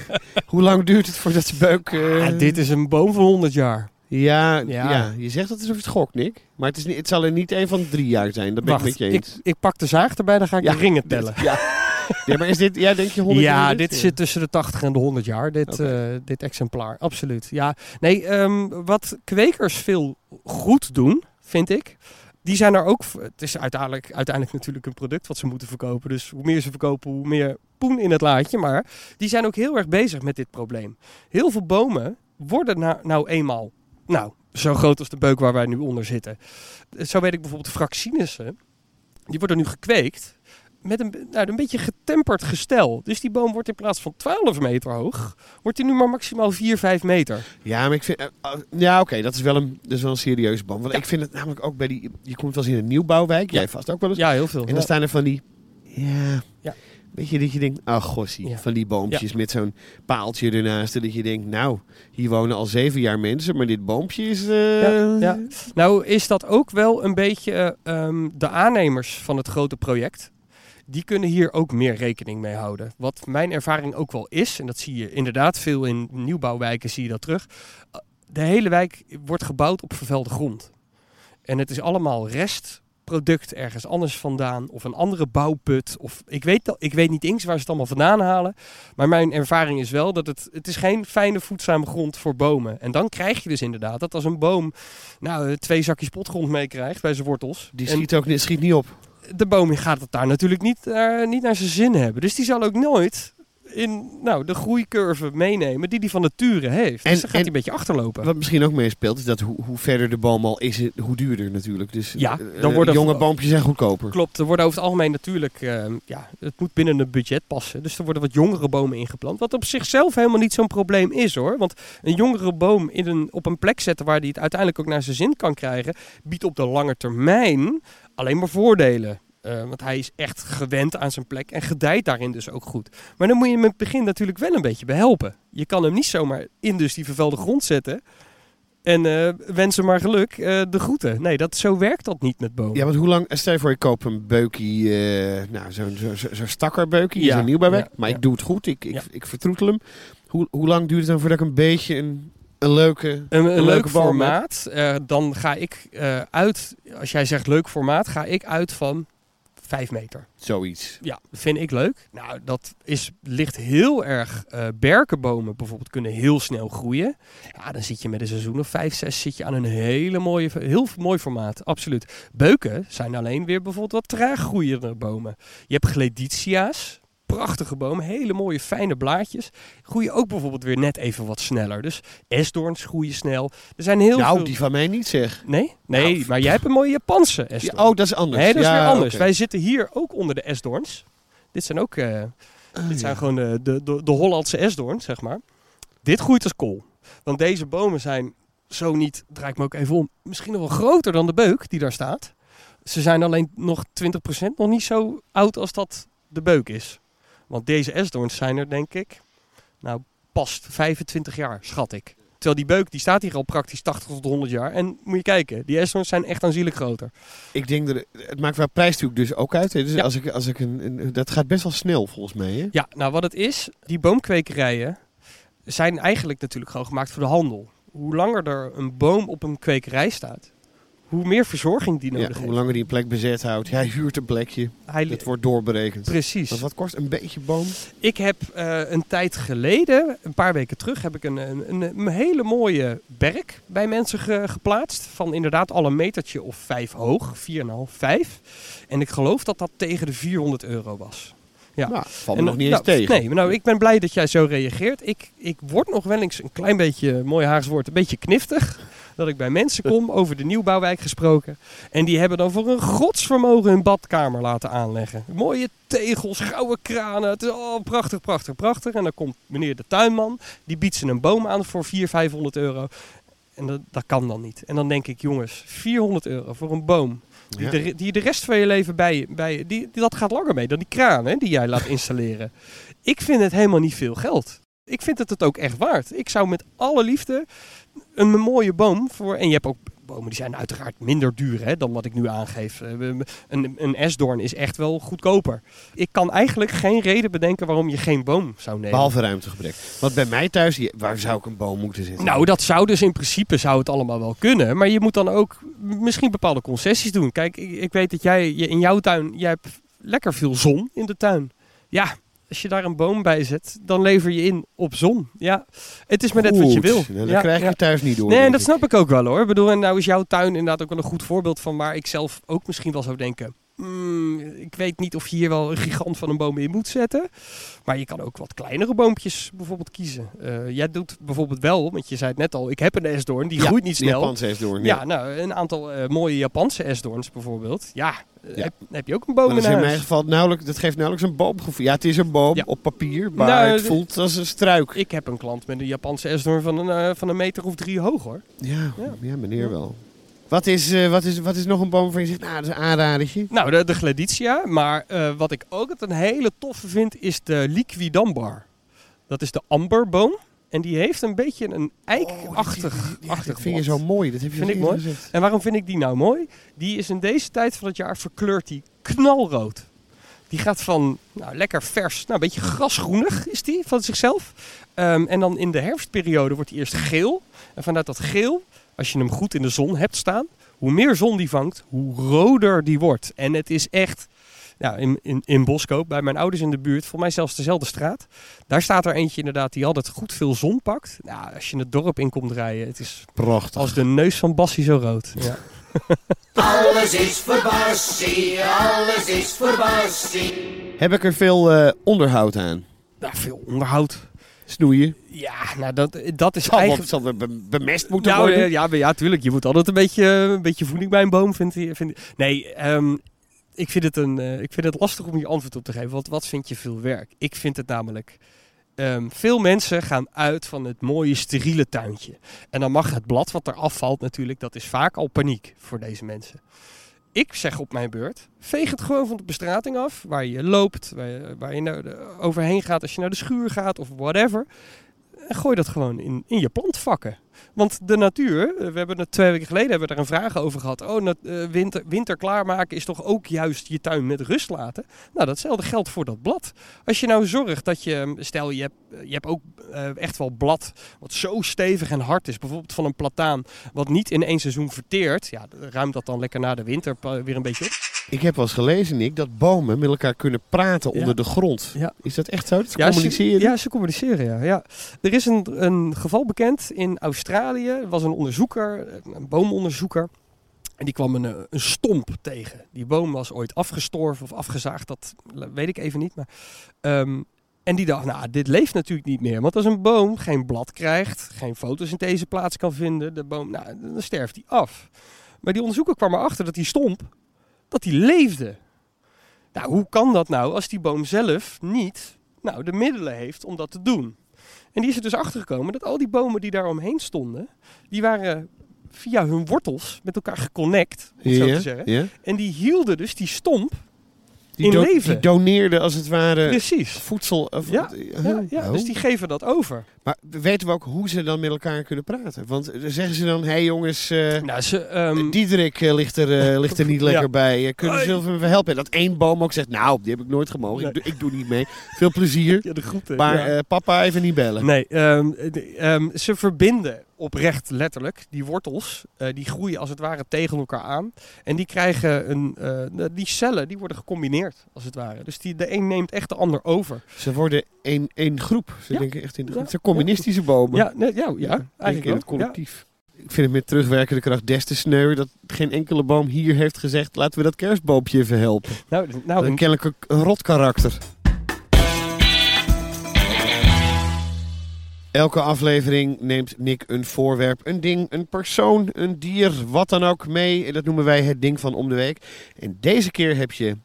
Hoe lang duurt het voordat de beuk... eh, Ah, dit is een boom van 100 jaar. Ja, ja. Ja. je zegt dat alsof het gokt, Nick. Maar het, is niet, het zal er niet een van drie jaar zijn. Dat ben Wacht, ik met je eens. ik pak de zaag erbij, dan ga ik Ja, de ringen tellen. Ja. ja, maar is dit... Ja, denk je 100 Ja, jaar? dit zit tussen de 80 en de 100 jaar, dit, eh, dit exemplaar. Absoluut. Ja, nee, ehm, wat kwekers veel goed doen, vind ik. Die zijn er ook. Het is uiteindelijk, uiteindelijk natuurlijk een product wat ze moeten verkopen. Dus hoe meer ze verkopen, hoe meer poen in het laadje. Maar die zijn ook heel erg bezig met dit probleem. Heel veel bomen worden nou, nou eenmaal. Nou, zo groot als de beuk waar wij nu onder zitten. Zo weet ik bijvoorbeeld de fraxinussen. Die worden nu gekweekt met een, nou, een beetje getemperd gestel. Dus die boom wordt in plaats van 12 meter hoog, wordt die nu maar maximaal 4, 5 meter. Ja, maar ik vind... eh, eh, ja, oké, dat is wel een, dat is wel een serieuze boom. Want ik vind het namelijk ook bij die... Je komt wel eens in een nieuwbouwwijk. Jij vast ook wel eens. Ja, heel veel. En dan Ja. staan er van die... Ja... Ja. Weet je, dat je denkt, ach gossie, Ja. van die boompjes met zo'n paaltje ernaast. En dat je denkt, nou, hier wonen al zeven jaar mensen, maar dit boompje is... eh, Ja, ja. Nou is dat ook wel een beetje eh, ehm, de aannemers van het grote project. Die kunnen hier ook meer rekening mee houden. Wat mijn ervaring ook wel is, en dat zie je inderdaad veel in nieuwbouwwijken, zie je dat terug. De hele wijk wordt gebouwd op vervuilde grond. En het is allemaal restproduct ergens anders vandaan. Of een andere bouwput. Of ik weet, ik weet niet eens waar ze het allemaal vandaan halen. Maar mijn ervaring is wel dat het, het is geen fijne voedzame grond voor bomen. En dan krijg je dus inderdaad dat als een boom nou, twee zakjes potgrond meekrijgt bij zijn wortels. Die en schiet ook niet, schiet niet op. de boom gaat het daar natuurlijk niet, eh, niet naar zijn zin hebben. Dus die zal ook nooit in nou, de groeicurve meenemen die hij van nature heeft. En- dus dan gaat hij een beetje achterlopen. Wat misschien ook meespeelt, is dat hoe, hoe verder de boom al is, hoe duurder natuurlijk. Dus Ja, eh, dan worden- jonge boompjes zijn goedkoper. Klopt, er worden over het algemeen natuurlijk, eh, ja, het moet binnen een budget passen. Dus er worden wat jongere bomen ingeplant. Wat op zichzelf helemaal niet zo'n probleem is hoor. Want een jongere boom in een, op een plek zetten waar die het uiteindelijk ook naar zijn zin kan krijgen, biedt op de lange termijn alleen maar voordelen. Eh, want hij is echt gewend aan zijn plek en gedijt daarin dus ook goed. Maar dan moet je hem in het begin natuurlijk wel een beetje behelpen. Je kan hem niet zomaar in dus die vervuilde grond zetten. En eh wens hem maar geluk, eh, de groeten. Nee, dat, zo werkt dat niet met bomen. Ja, want hoe lang, stel je voor je koopt een beukie, nou zo'n zo, zo, zo'n stakkerbeukie, Ja, zo'n nieuwbouwwerk. ja, maar ja. ik doe het goed, ik, ik, ik vertroetel hem. Hoe, hoe lang duurt het dan voordat ik een beetje een, een leuke... Een, een leuke leuk formaat. eh, dan ga ik eh, uit, als jij zegt leuk formaat, ga ik uit van 5 meter. Zoiets. Ja, vind ik leuk. Nou, dat is, ligt heel erg. eh berkenbomen bijvoorbeeld kunnen heel snel groeien. Ja, dan zit je met een seizoen of 5, 6 zit je aan een hele mooie, heel mooi formaat. Absoluut. Beuken zijn alleen weer bijvoorbeeld wat traag groeiende bomen. Je hebt gleditia's. Prachtige bomen, hele mooie fijne blaadjes. Groeien ook bijvoorbeeld weer net even wat sneller. Dus esdoorns groeien snel. Er zijn heel nou, veel... die van mij niet zeg. Nee? Nee, Nou, maar jij hebt een mooie Japanse Ja, esdoorn. oh, dat is anders. Nee, dat is Ja, weer anders. Wij zitten hier ook onder de esdoorns. Dit zijn ook eh, Oh, dit ja. zijn gewoon de, de, de, de Hollandse esdoorn, zeg maar. Dit groeit als kool. Want deze bomen zijn zo niet, draai ik me ook even om, misschien nog wel groter dan de beuk die daar staat. Ze zijn alleen nog 20% nog niet zo oud als dat de beuk is. Want deze esdoorns zijn er, denk ik, nou, past 25 jaar, schat ik. Terwijl die beuk, die staat hier al praktisch 80 tot 100 jaar. En moet je kijken, die esdoorns zijn echt aanzienlijk groter. Ik denk dat het maakt wel prijs natuurlijk dus ook uit. Hè. Dus Ja. als ik, als ik een, een- dat gaat best wel snel volgens mij. Hè? Ja, nou wat het is, die boomkwekerijen zijn eigenlijk natuurlijk gewoon gemaakt voor de handel. Hoe langer er een boom op een kwekerij staat, hoe meer verzorging die Ja, nodig hoe heeft. langer die een plek bezet houdt. Hij huurt een plekje. Hij, Het wordt doorberekend. precies. Want wat kost een beetje boom? Ik heb eh, een tijd geleden, een paar weken terug, heb ik een, een, een, hele mooie berk bij mensen ge- geplaatst. Van inderdaad al een metertje of vijf hoog, 4,5, 5. En ik geloof dat dat tegen de 400 euro was. Ja. Nou, valt me nog niet nou, eens tegen. Nee, maar nou, ik ben blij dat jij zo reageert. Ik, ik word nog wel eens een klein beetje, mooi Haags woord, een beetje kniftig. Dat ik bij mensen kom, over de nieuwbouwwijk gesproken. En die hebben dan voor een godsvermogen hun badkamer laten aanleggen. Mooie tegels, gouden kranen. Het is oh, prachtig, prachtig, prachtig. En dan komt meneer de tuinman, die biedt ze een boom aan voor 400, 500 euro. En dat, dat kan dan niet. En dan denk ik, jongens, 400 euro voor een boom. Die, Ja. de, die de rest van je leven bij, je- bij die, dat gaat langer mee dan die kraan hè, die jij laat installeren. ik vind het helemaal niet veel geld. Ik vind het het ook echt waard. Ik zou met alle liefde een mooie boom voor. En je hebt ook bomen die zijn uiteraard minder duur hè, dan wat ik nu aangeef. Eh, Een, een esdoorn is echt wel goedkoper. Ik kan eigenlijk geen reden bedenken waarom je geen boom zou nemen. Behalve ruimtegebrek. Want bij mij thuis, waar zou ik een boom moeten zetten? Nou, dat zou dus in principe zou het allemaal wel kunnen. Maar je moet dan ook misschien bepaalde concessies doen. Kijk, ik, ik weet dat jij in jouw tuin, jij hebt lekker veel zon in de tuin. Ja, als je daar een boom bij zet, dan lever je in op zon. Ja, het is maar net wat je wil. Dat Ja, krijg ja. je thuis niet door. Nee, en dat snap ik ook wel hoor. Ik bedoel, en nou is jouw tuin inderdaad ook wel een goed voorbeeld van waar ik zelf ook misschien wel zou denken. "Hmm, ik weet niet of je hier wel een gigant van een boom in moet zetten. Maar je kan ook wat kleinere boompjes bijvoorbeeld kiezen. Eh, jij doet bijvoorbeeld wel, want je zei het net al, ik heb een esdoorn, die Ja, groeit niet snel. Japanse esdoorn. Ja, nou, een aantal eh, mooie Japanse esdoorns bijvoorbeeld. Ja, Ja. Heb, heb je ook een boom in in huis. mijn geval nauwelijks, dat geeft nauwelijks een boomgevoel. Ja, het is een boom Ja. op papier, maar Nou, het voelt als een struik. Ik heb een klant met een Japanse esdoorn van een, eh, van een meter of drie hoog hoor. Ja, Ja. ja. meneer Ja. wel. Wat is, eh, wat, is, wat is nog een boom waarvan je zegt, nou, dat is een aanradertje? Nou, de, de Gladitia. Maar eh, wat ik ook het een hele toffe vind, is de liquidambar. Dat is de amberboom. En die heeft een beetje een eikachtig Ja, achtig dat vind je zo mooi. Dat heb je Vind ik mooi. En waarom vind ik die nou mooi? Die is in deze tijd van het jaar verkleurt die knalrood. Die gaat van nou, lekker vers, nou, een beetje grasgroenig is die van zichzelf. Ehm, en dan in de herfstperiode wordt hij eerst geel. En vanuit dat geel, als je hem goed in de zon hebt staan, hoe meer zon die vangt, hoe roder die wordt. En het is echt, ja, in, in, in Boskoop, bij mijn ouders in de buurt, voor mij zelfs dezelfde straat. Daar staat er eentje inderdaad die altijd goed veel zon pakt. Nou, als je het dorp in komt rijden, het is Prachtig. als de neus van Bassie zo rood. Ja. Alles is voor Bassie, alles is voor Bassie. Heb ik er veel eh, onderhoud aan? Nou, veel onderhoud. Snoeien? Ja, nou dat, dat is Zal, eigenlijk... zal be- bemest moeten Nou, worden? eh, ja, ja, tuurlijk. Je moet altijd een beetje, een beetje voeding bij een boom vinden. Vind, nee, ehm, ik, vind het een, eh, ik vind het lastig om hier antwoord op te geven. Want wat vind je veel werk? Ik vind het namelijk... ehm, veel mensen gaan uit van het mooie steriele tuintje. En dan mag het blad wat er afvalt natuurlijk, dat is vaak al paniek voor deze mensen. Ik zeg op mijn beurt, veeg het gewoon van de bestrating af. Waar je loopt, waar je, overheen gaat als je naar de schuur gaat of whatever. En gooi dat gewoon in, in je plantvakken. Want de natuur, eh, we hebben het twee weken geleden hebben we daar een vraag over gehad. Oh, eh, winter, winter klaarmaken is toch ook juist je tuin met rust laten? Nou, datzelfde geldt voor dat blad. Als je nou zorgt dat je, stel je hebt, je hebt ook eh, echt wel blad wat zo stevig en hard is. Bijvoorbeeld van een plataan wat niet in één seizoen verteert. Ja, ruimt dat dan lekker na de winter weer een beetje op. Ik heb wel eens gelezen, Nick, dat bomen met elkaar kunnen praten Ja. onder de grond. Ja. Is dat echt zo? Dat ze Ja, communiceren? Ze, ja, ze communiceren, ja. ja. Er is een, een geval bekend in Australië. Er was een onderzoeker, een boomonderzoeker. En die kwam een, eh, een stomp tegen. Die boom was ooit afgestorven of afgezaagd, dat weet ik even niet. Maar, ehm, en die dacht, nou, dit leeft natuurlijk niet meer. Want als een boom geen blad krijgt, geen fotosynthese plaats kan vinden, de boom, nou, dan sterft die af. Maar die onderzoeker kwam erachter dat die stomp, dat die leefde. Nou, hoe kan dat nou als die boom zelf niet nou, de middelen heeft om dat te doen? En die is er dus achter gekomen dat al die bomen die daar omheen stonden, die waren via hun wortels met elkaar geconnect, om het zo te zeggen. En die hielden dus die stomp Die, in do- leven. die doneerde als het ware precies. voedsel. of- Ja, uh, Ja, ja, oh. dus die geven dat over. Maar weten we ook hoe ze dan met elkaar kunnen praten? Want eh, zeggen ze dan, hé hey jongens, eh Nou, ze, ehm, Diederik eh, ligt, er, eh, ligt er niet lekker Ja. bij. Eh, kunnen ze even helpen? En dat één boom ook zegt, nou, die heb ik nooit gemogen. Ik, doe, ik doe niet mee. Veel plezier. ja, de groeten. Maar eh, papa even niet bellen. Nee, ehm, de- ehm, ze verbinden oprecht letterlijk. Die wortels, eh, die groeien als het ware tegen elkaar aan. En die krijgen een, eh, die cellen, die worden gecombineerd als het ware. Dus die, de een neemt echt de ander over. Ze worden één, één groep. Ze Ja. denken echt in de Ja. Het zijn communistische bomen. Ja, nee, ja, ja, Denk in eigenlijk het collectief. Ik vind het met terugwerkende kracht des te sneu dat geen enkele boom hier heeft gezegd... laten we dat kerstboompje even helpen. Nou, nou, een kennelijk een rot karakter. Elke aflevering neemt Nick een voorwerp, een ding, een persoon, een dier, wat dan ook mee. En dat noemen wij het ding van om de week. En deze keer heb je...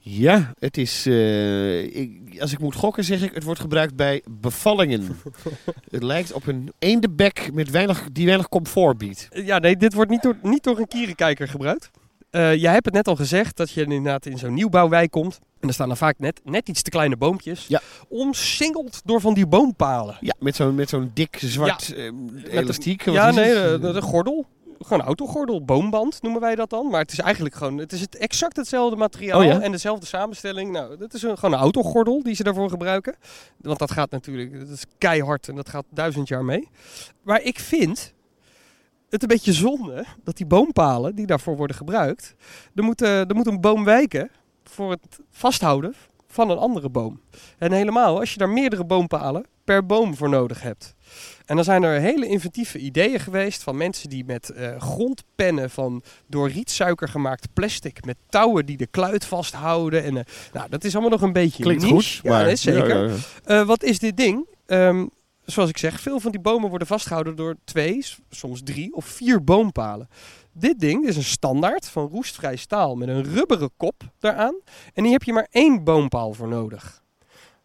Ja, het is... eh, ik, als ik moet gokken zeg ik, het wordt gebruikt bij bevallingen. het lijkt op een eendebek met weinig, die weinig comfort biedt. Ja, nee, dit wordt niet door, niet door een kierenkijker gebruikt. Eh jij hebt het net al gezegd dat je inderdaad in zo'n nieuwbouwwijk komt. En er staan dan vaak net, net iets te kleine boompjes. Ja. Omsingeld door van die boompalen. Ja, met zo'n met zo'n dik zwart eh, elastiek. Ja, nee, het? de, de, de gordel. Gewoon een autogordel, boomband noemen wij dat dan. Maar het is eigenlijk gewoon, het is het exact hetzelfde materiaal Oh ja? en dezelfde samenstelling. Nou, dat is een, gewoon een autogordel die ze daarvoor gebruiken. Want dat gaat natuurlijk, dat is keihard en dat gaat duizend jaar mee. Maar ik vind het een beetje zonde dat die boompalen die daarvoor worden gebruikt, er moet, er moet een boom wijken voor het vasthouden van een andere boom. En helemaal als je daar meerdere boompalen per boom voor nodig hebt. En dan zijn er hele inventieve ideeën geweest van mensen die met eh, grondpennen van door rietsuiker gemaakt plastic met touwen die de kluit vasthouden. En, eh, nou, dat is allemaal nog een beetje Klinkt niche. goed, Ja, maar... nee, zeker. ja, ja, ja. Eh, wat is dit ding? Ehm, zoals ik zeg, veel van die bomen worden vastgehouden door twee, soms drie of vier boompalen. Dit ding is een standaard van roestvrij staal met een rubberen kop daaraan. En hier heb je maar één boompaal voor nodig.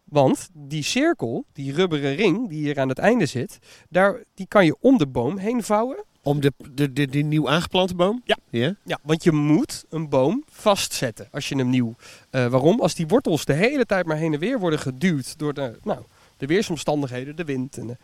Want die cirkel, die rubberen ring die hier aan het einde zit, daar, die kan je om de boom heen vouwen. Om de, de, de, die nieuw aangeplante boom? Ja. ja? Ja, want je moet een boom vastzetten als je hem nieuw... eh, waarom? Als die wortels de hele tijd maar heen en weer worden geduwd door de, nou, de weersomstandigheden, de wind. En de-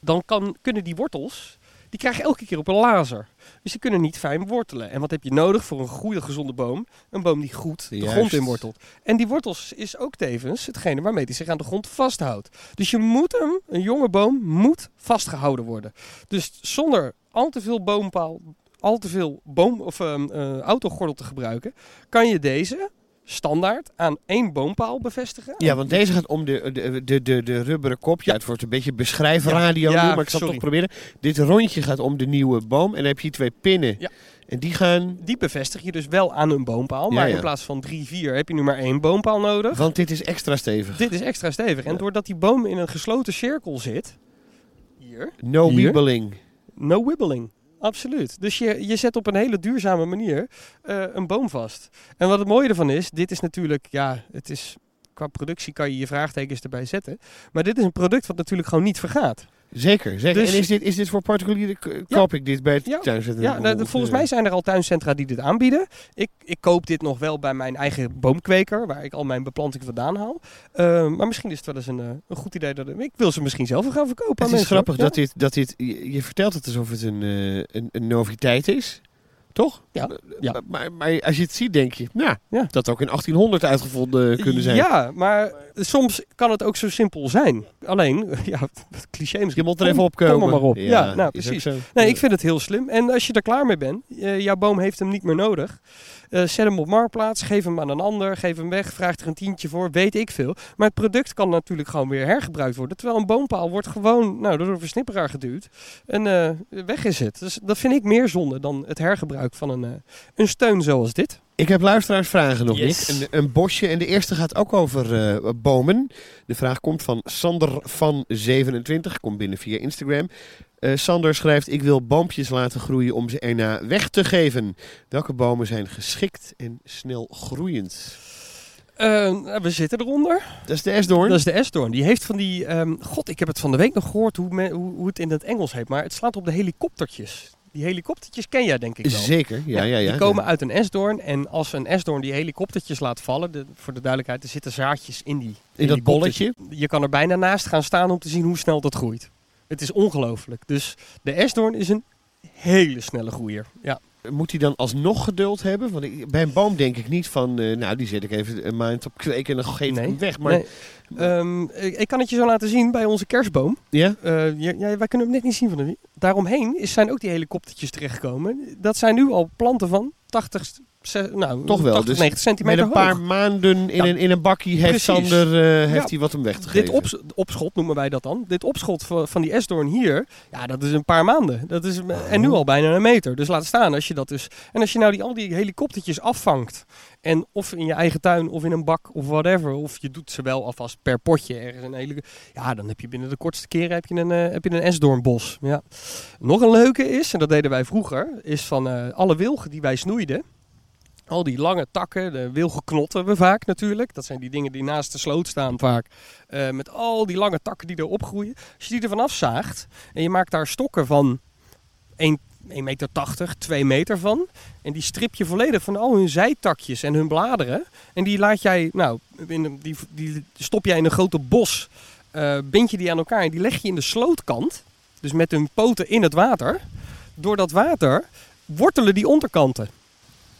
dan kan, kunnen die wortels, die krijgen elke keer op een laser. Dus die kunnen niet fijn wortelen. En wat heb je nodig voor een goede, gezonde boom? Een boom die goed de Juist. grond in wortelt. En die wortels is ook tevens hetgene waarmee hij zich aan de grond vasthoudt. Dus je moet hem, een jonge boom, moet vastgehouden worden. Dus zonder al te veel boompaal, al te veel boom of ehm, eh, autogordel te gebruiken, kan je deze standaard aan één boompaal bevestigen. Ja, want deze gaat om de, de, de, de, de rubberen kop. Ja, het wordt een beetje beschrijfradio Ja, nu, ja, maar ik zal het toch proberen. Dit rondje gaat om de nieuwe boom. En dan heb je hier twee pinnen. Ja. En die gaan... Die bevestig je dus wel aan een boompaal, maar ja. in plaats van drie, vier heb je nu maar één boompaal nodig. Want dit is extra stevig. Dit is extra stevig. En doordat die boom in een gesloten cirkel zit, hier, No Hier. no wibbling. Absoluut. Dus je, je zet op een hele duurzame manier eh, een boom vast. En wat het mooie ervan is, dit is natuurlijk, ja, het is, qua productie kan je je vraagtekens erbij zetten. Maar dit is een product wat natuurlijk gewoon niet vergaat. Zeker, zeker. Dus- en is dit, is dit voor particulieren? Ja. Koop ik dit bij het Ja. tuinzetten? Ja, nou, volgens mij zijn er al tuincentra die dit aanbieden. Ik, ik koop dit nog wel bij mijn eigen boomkweker, waar ik al mijn beplanting vandaan haal. Eh, maar misschien is het wel eens een, eh, een goed idee. Dat, ik wil ze misschien zelf gaan verkopen aan Het is mensen. grappig dat dit, dat dit... Je, je vertelt het alsof het een, eh, een, een noviteit is. Toch? Ja, ja. Maar, maar, als je het ziet, denk je... Nou, Ja. dat ook in 1800 uitgevonden kunnen zijn. Ja, maar soms kan het ook zo simpel zijn. Alleen, ja, het cliché misschien. Je moet er even opkomen. Kom er maar op. Ja, nou precies. Nee, ik vind het heel slim. En als je er klaar mee bent, eh, jouw boom heeft hem niet meer nodig. eh, zet hem op marktplaats, geef hem aan een ander, geef hem weg, vraag er een tientje voor, weet ik veel. Maar het product kan natuurlijk gewoon weer hergebruikt worden. Terwijl een boompaal wordt gewoon nou, door een versnipperaar geduwd en eh, weg is het. Dus dat vind ik meer zonde dan het hergebruik van een, eh, een steun zoals dit. Ik heb luisteraarsvragen nog Yes. niet. Een, een bosje. En de eerste gaat ook over eh, bomen. De vraag komt van Sander van 27. Komt binnen via Instagram. Eh, Sander schrijft: Ik wil boompjes laten groeien om ze erna weg te geven. Welke bomen zijn geschikt en snel groeiend? Eh, we zitten eronder. Dat is de esdoorn. Dat is de esdoorn. Die heeft van die... ehm, God, ik heb het van de week nog gehoord hoe, me- hoe, hoe het in het Engels heet. Maar het slaat op de helikoptertjes. Die helikoptertjes ken jij denk ik wel. Zeker, ja, ja, ja. Die komen uit een esdoorn. En als een esdoorn die helikoptertjes laat vallen... De, voor de duidelijkheid, er zitten zaadjes in die In dat bolletje. Je kan er bijna naast gaan staan om te zien hoe snel dat groeit. Het is ongelooflijk. Dus de esdoorn is een hele snelle groeier. Ja. Moet hij dan alsnog geduld hebben? Want ik, bij een boom denk ik niet van, eh, nou die zet ik even een maand op kweken en dan geef ik Nee. hem weg. Maar Nee. Ehm, ik, ik kan het je zo laten zien bij onze kerstboom. ja, Eh, ja, ja, wij kunnen hem net niet zien van de Daaromheen is, zijn ook die helikoptertjes terechtgekomen. Dat zijn nu al planten van 80, ze- nou, Toch wel, 80 dus 90 met centimeter een paar hoog. maanden in, Ja. een, in een bakkie heeft Precies. Sander eh, heeft Ja. hij wat hem weg te geven. Dit ops- opschot noemen wij dat dan. Dit opschot van, van die esdoorn hier, ja, dat is een paar maanden. Dat is, Oh. En nu al bijna een meter. Dus laat staan als je dat dus. En als je nou die, al die helikoptertjes afvangt. En of in je eigen tuin of in een bak of whatever. Of je doet ze wel alvast per potje ergens een hele. Ja, dan heb je binnen de kortste keren heb je een, eh, heb je een esdoornbos. Ja. Nog een leuke is, en dat deden wij vroeger, is van eh, alle wilgen die wij snoeiden. Al die lange takken, de wilgenknotten we vaak natuurlijk. Dat zijn die dingen die naast de sloot staan vaak. Eh, met al die lange takken die erop groeien. Als je die ervan afzaagt en je maakt daar stokken van 1 1,80 meter, 2 meter van. En die strip je volledig van al hun zijtakjes en hun bladeren. En die laat jij, nou, in die, die stop jij in een grote bos. eh, bind je die aan elkaar en die leg je in de slootkant. Dus met hun poten in het water. Door dat water wortelen die onderkanten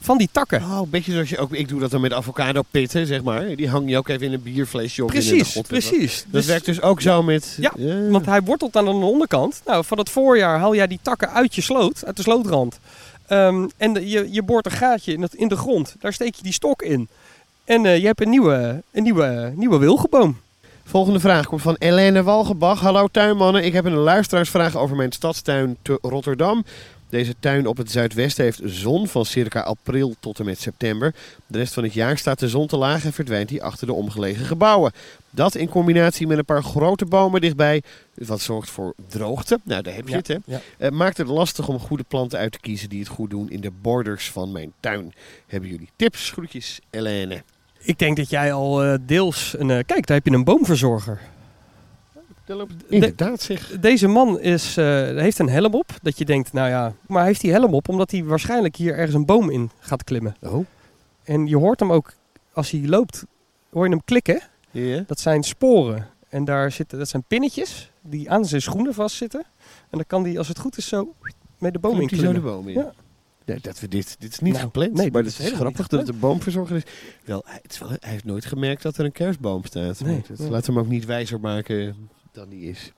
van die takken. Oh, een beetje zoals je ook, ik doe dat dan met avocado pitten, zeg maar. Die hang je ook even in een bierflesje op. in een Precies, wat. precies. Dat Dus- werkt dus ook zo met... Ja, Want hij wortelt aan de onderkant. Nou, van het voorjaar haal jij die takken uit je sloot, uit de slootrand. Ehm, en de- je, je boort een gaatje in, het, in de grond. Daar steek je die stok in. En eh, je hebt een nieuwe, een nieuwe, nieuwe wilgenboom. Volgende vraag komt van Helene Walgebach. Hallo tuinmannen, ik heb een luisteraarsvraag over mijn stadstuin te Rotterdam. Deze tuin op het zuidwesten heeft zon van circa april tot en met september. De rest van het jaar staat de zon te laag en verdwijnt die achter de omgelegen gebouwen. Dat in combinatie met een paar grote bomen dichtbij, wat zorgt voor droogte. Nou, daar heb je Ja, het hè. ja. Eh, maakt het lastig om goede planten uit te kiezen die het goed doen in de borders van mijn tuin. Hebben jullie tips? Groetjes, Helene. Ik denk dat jij al eh, deels... Een, eh, kijk, daar heb je een boomverzorger. Inderdaad zeg. Deze man is, eh, heeft een helm op. Dat je denkt, nou ja... Maar hij heeft die helm op omdat hij waarschijnlijk hier ergens een boom in gaat klimmen. Oh, En je hoort hem ook, als hij loopt, hoor je hem klikken. ja. Dat zijn sporen. En daar zitten, dat zijn pinnetjes die aan zijn schoenen vastzitten. En dan kan hij, als het goed is, zo met de boom in Klimt hij zo de klimmen. boom in? Ja. Nee, dat we dit, dit is niet Nou, gepland, nee, maar het is is helemaal grappig dat het een boomverzorger is. Wel, hij, het is wel, hij heeft nooit gemerkt dat er een kerstboom staat. Nee, Maar dat nee. Laat hem ook niet wijzer maken dan die is.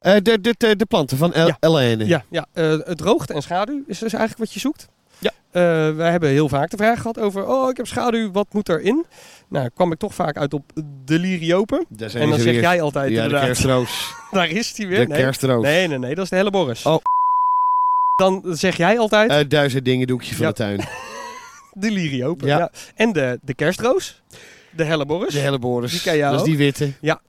Eh, de, de, de, de planten van El Ja. Helene. Ja, ja eh, het droogte en schaduw is dus eigenlijk wat je zoekt. Ja. Eh, wij hebben heel vaak de vraag gehad over, oh ik heb schaduw, wat moet erin? Nou, kwam ik toch vaak uit op de liriopen. Daar zijn En dan ze zeg weer. jij altijd Ja, de kerstroos. daar is hij weer. De nee. kerstroos. nee, nee, nee, dat is de helleborus. Oh. Dan zeg jij altijd Eh, duizend dingen doekje van Ja. de tuin. de liriopen. Ja. Ja. En de, de kerstroos, de helleborus. De Helleborus. Die ken jij Dat is die witte. Ja,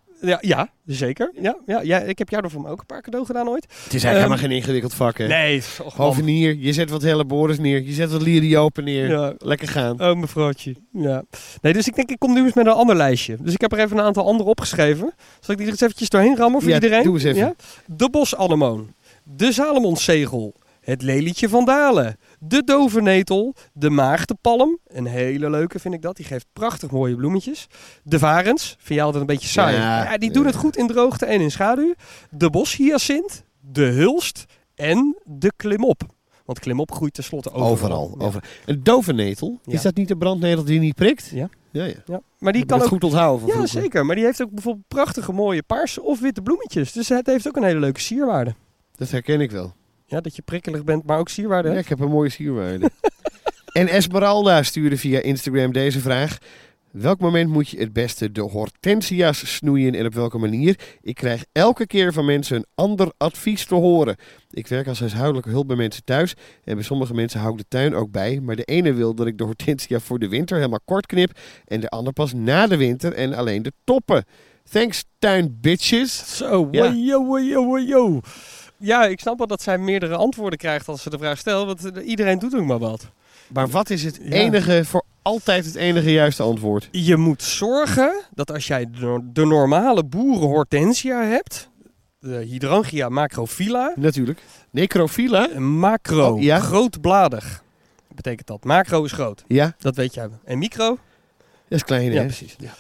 ja, zeker. Ja, ja, ja, ik heb jou voor me ook een paar cadeau gedaan ooit. Het is eigenlijk Ehm, helemaal geen ingewikkeld vak, hè? Nee. Hovenier, je zet wat Helleborus neer. Je zet wat liriopen neer. Ja. Lekker gaan. Oh, mevrouwtje. Ja. Nee, dus ik denk, ik kom nu eens met een ander lijstje. Dus ik heb er even een aantal andere opgeschreven. Zal ik die er eens eventjes doorheen rammen voor Ja, iedereen? doe eens even. Ja? De bosanemoon. De Salomonszegel. Het lelietje van Dalen. De dovennetel. De maagdenpalm. Een hele leuke vind ik dat. Die geeft prachtig mooie bloemetjes. De varens. Vind jij altijd een beetje saai. Ja, Ja, die doen ja. het goed in droogte en in schaduw. De boshyacint. De hulst. En de klimop. Want klimop groeit tenslotte overal. Overal. Ja. overal. Een dovennetel. Is dat niet de brandnetel die niet prikt? Ja. Ja, ja. Ja. Maar die je kan ook goed onthouden van Ja, vroeger? zeker. Maar die heeft ook bijvoorbeeld prachtige mooie paarse of witte bloemetjes. Dus het heeft ook een hele leuke sierwaarde. Dat herken ik wel. Ja, dat je prikkelig bent, maar ook sierwaarde Ja, ik heb een mooie sierwaarde. en Esmeralda stuurde via Instagram deze vraag. Welk moment moet je het beste de hortensia's snoeien en op welke manier? Ik krijg elke keer van mensen een ander advies te horen. Ik werk als huishoudelijke hulp bij mensen thuis en bij sommige mensen hou ik de tuin ook bij. Maar de ene wil dat ik de hortensia voor de winter helemaal kort knip en de ander pas na de winter en alleen de toppen. Thanks tuin bitches. Zo, Ja. wajo, wajo, wajo. Ja, ik snap wel dat zij meerdere antwoorden krijgt als ze de vraag stelt. Want eh, iedereen doet ook maar wat. Maar wat is het Ja. enige, voor altijd het enige juiste antwoord? Je moet zorgen dat als jij de, normale boerenhortensia hebt... De Hydrangia macrophylla. Natuurlijk. Necrophylla? Een macro, Oh, ja? grootbladig. Betekent dat? Macro is groot. Ja, Dat weet jij. En micro? dat is klein Ja, hè? precies. Ja.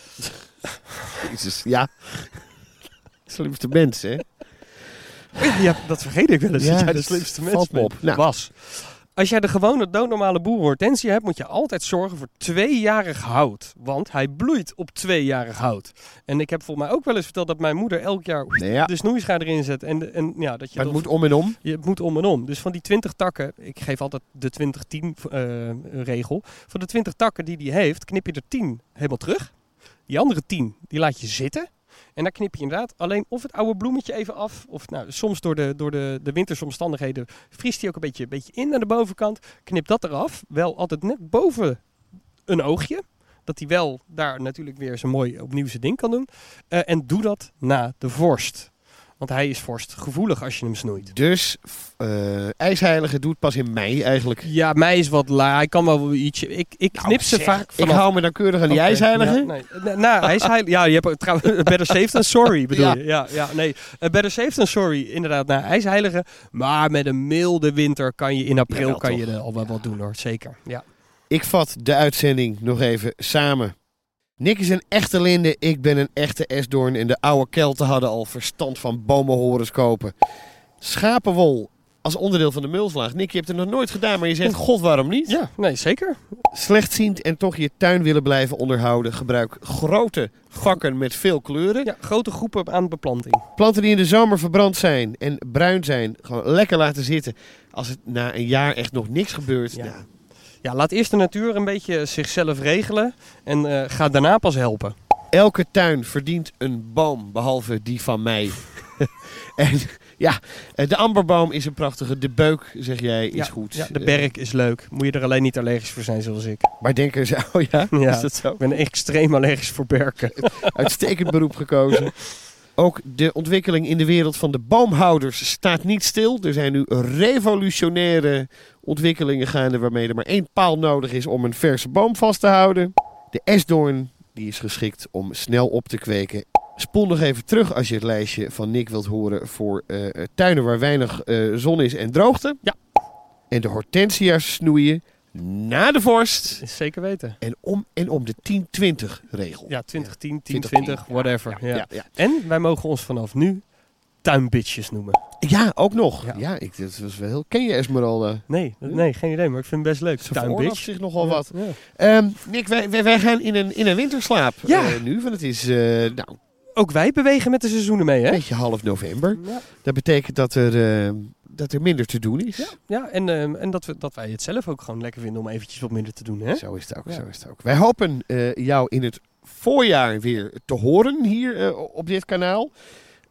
Jezus, ja. Slimste mens, hè? Ja, dat vergeet ik wel eens. Ja, dat jij de slimste mens bent. Nou. Was. Als jij de gewone doodnormale boerenhortensia hebt, moet je altijd zorgen voor tweejarig hout. Want hij bloeit op tweejarig hout. En ik heb volgens mij ook wel eens verteld dat mijn moeder elk jaar ja. de snoeischaar erin zet. En, en ja, dat je Maar het dat- moet om en om. je moet om en om. Dus van die 20 takken, ik geef altijd de 20-10 eh, regel. Van de 20 takken die die heeft, knip je er 10 helemaal terug. Die andere 10, die laat je zitten. En dan knip je inderdaad alleen of het oude bloemetje even af. Of nou, soms door de, door de, de winterse omstandigheden vriest hij ook een beetje, een beetje in aan de bovenkant. Knip dat eraf. Wel altijd net boven een oogje. Dat hij wel daar natuurlijk weer zijn mooi opnieuw zijn ding kan doen. Eh, en doe dat na de vorst. Want hij is vorstgevoelig als je hem snoeit. Dus eh ijsheilige doet pas in mei eigenlijk. Ja, mij is wat la. Hij kan wel ietsje. Ik, ik knip ze zeg, vaak Ik vanaf. hou me dan keurig aan die ijsheilige. Ja, nee. Nou, hij is heilig. Ja, je hebt trouwens Better Safe than Sorry bedoel Ja. je. Ja, ja, nee. Eh, Better Safe than Sorry, inderdaad. Nou, hij is heilige. Maar met een milde winter kan je in april kan toch? je er al wel wat doen hoor. Zeker. Ja. Ik vat de uitzending nog even samen. Nick is een echte linde, ik ben een echte esdoorn. En de oude Kelten hadden al verstand van bomenhorens kopen. Schapenwol als onderdeel van de mulslaag. Nick, je hebt het nog nooit gedaan, maar je zegt, god waarom niet? ja, nee, zeker. Slechtziend en toch je tuin willen blijven onderhouden. Gebruik grote vakken met veel kleuren. Ja, grote groepen aan beplanting. Planten die in de zomer verbrand zijn en bruin zijn, gewoon lekker laten zitten. Als het na een jaar echt nog niks gebeurt. Ja. nou, Ja, laat eerst de natuur een beetje zichzelf regelen. En eh, ga daarna pas helpen. elke tuin verdient een boom, behalve die van mij. en ja, eh, de amberboom is een prachtige. De beuk, zeg jij, is ja, goed. Ja, de berk is leuk. Moet je er alleen niet allergisch voor zijn zoals ik. maar denken ze, oh ja, Ja. is dat zo? Ik ben extreem allergisch voor berken. Uitstekend beroep gekozen. Ook de ontwikkeling in de wereld van de boomhouders staat niet stil. Er zijn nu revolutionaire ontwikkelingen gaande waarmee er maar één paal nodig is om een verse boom vast te houden. De esdoorn die is geschikt om snel op te kweken. Spoel nog even terug als je het lijstje van Nick wilt horen voor eh, tuinen waar weinig eh, zon is en droogte. Ja. En de hortensia's snoeien na de vorst zeker weten. en om en om de 10-20 regel. Ja, 2010, 10, 20, 20, ja, whatever. Ja, ja, ja. En wij mogen ons vanaf nu tuinbitches noemen. Ja, ook nog. Ja, Ja. ik, dat was wel heel... Ken je Esmeralda? Nee, nee, geen idee, maar ik vind het best leuk. Ze Tuinbitch. zich nogal wat. ja. Ehm, Nick, wij, wij, wij gaan in een, in een winterslaap Ja. eh, nu. Want het is eh, nou, Ook wij bewegen met de seizoenen mee, een hè? beetje half november. Ja, Dat betekent dat er, eh, dat er minder te doen is. ja, ja en, ehm, en dat, we, dat wij het zelf ook gewoon lekker vinden om eventjes wat minder te doen, hè? Zo is het ook. Ja. Zo is het ook. Wij hopen eh, jou in het voorjaar weer te horen hier eh, op dit kanaal.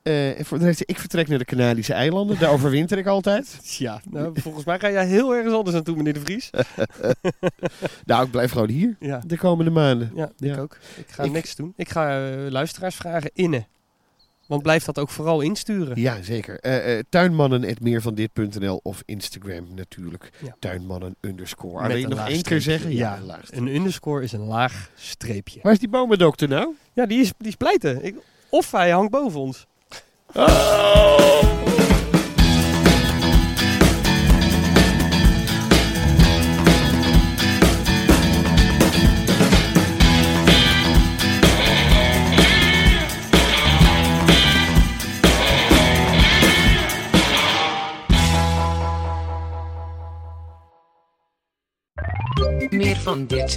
Eh, en voor de rest, ik vertrek naar de Canadische eilanden. Daar overwinter ik altijd. Ja, nou, volgens mij ga jij heel ergens anders naartoe, meneer De Vries. Nou, ik blijf gewoon hier Ja, de komende maanden. ja, Ja. ik ook. Ik ga Ik- niks doen. Ik ga luisteraars vragen innen. Want blijf dat ook vooral insturen. Ja, zeker. Eh eh tuinmannen.meervandit.nl of Instagram natuurlijk. Ja. Tuinmannen underscore. Met Alleen een nog laag één keer streepje. zeggen? Ja, een streepje. Een underscore is een laag streepje. Waar is die bomendokter nou? Ja, die is, die is pleiten. Ik, of hij hangt boven ons. Meer van dit.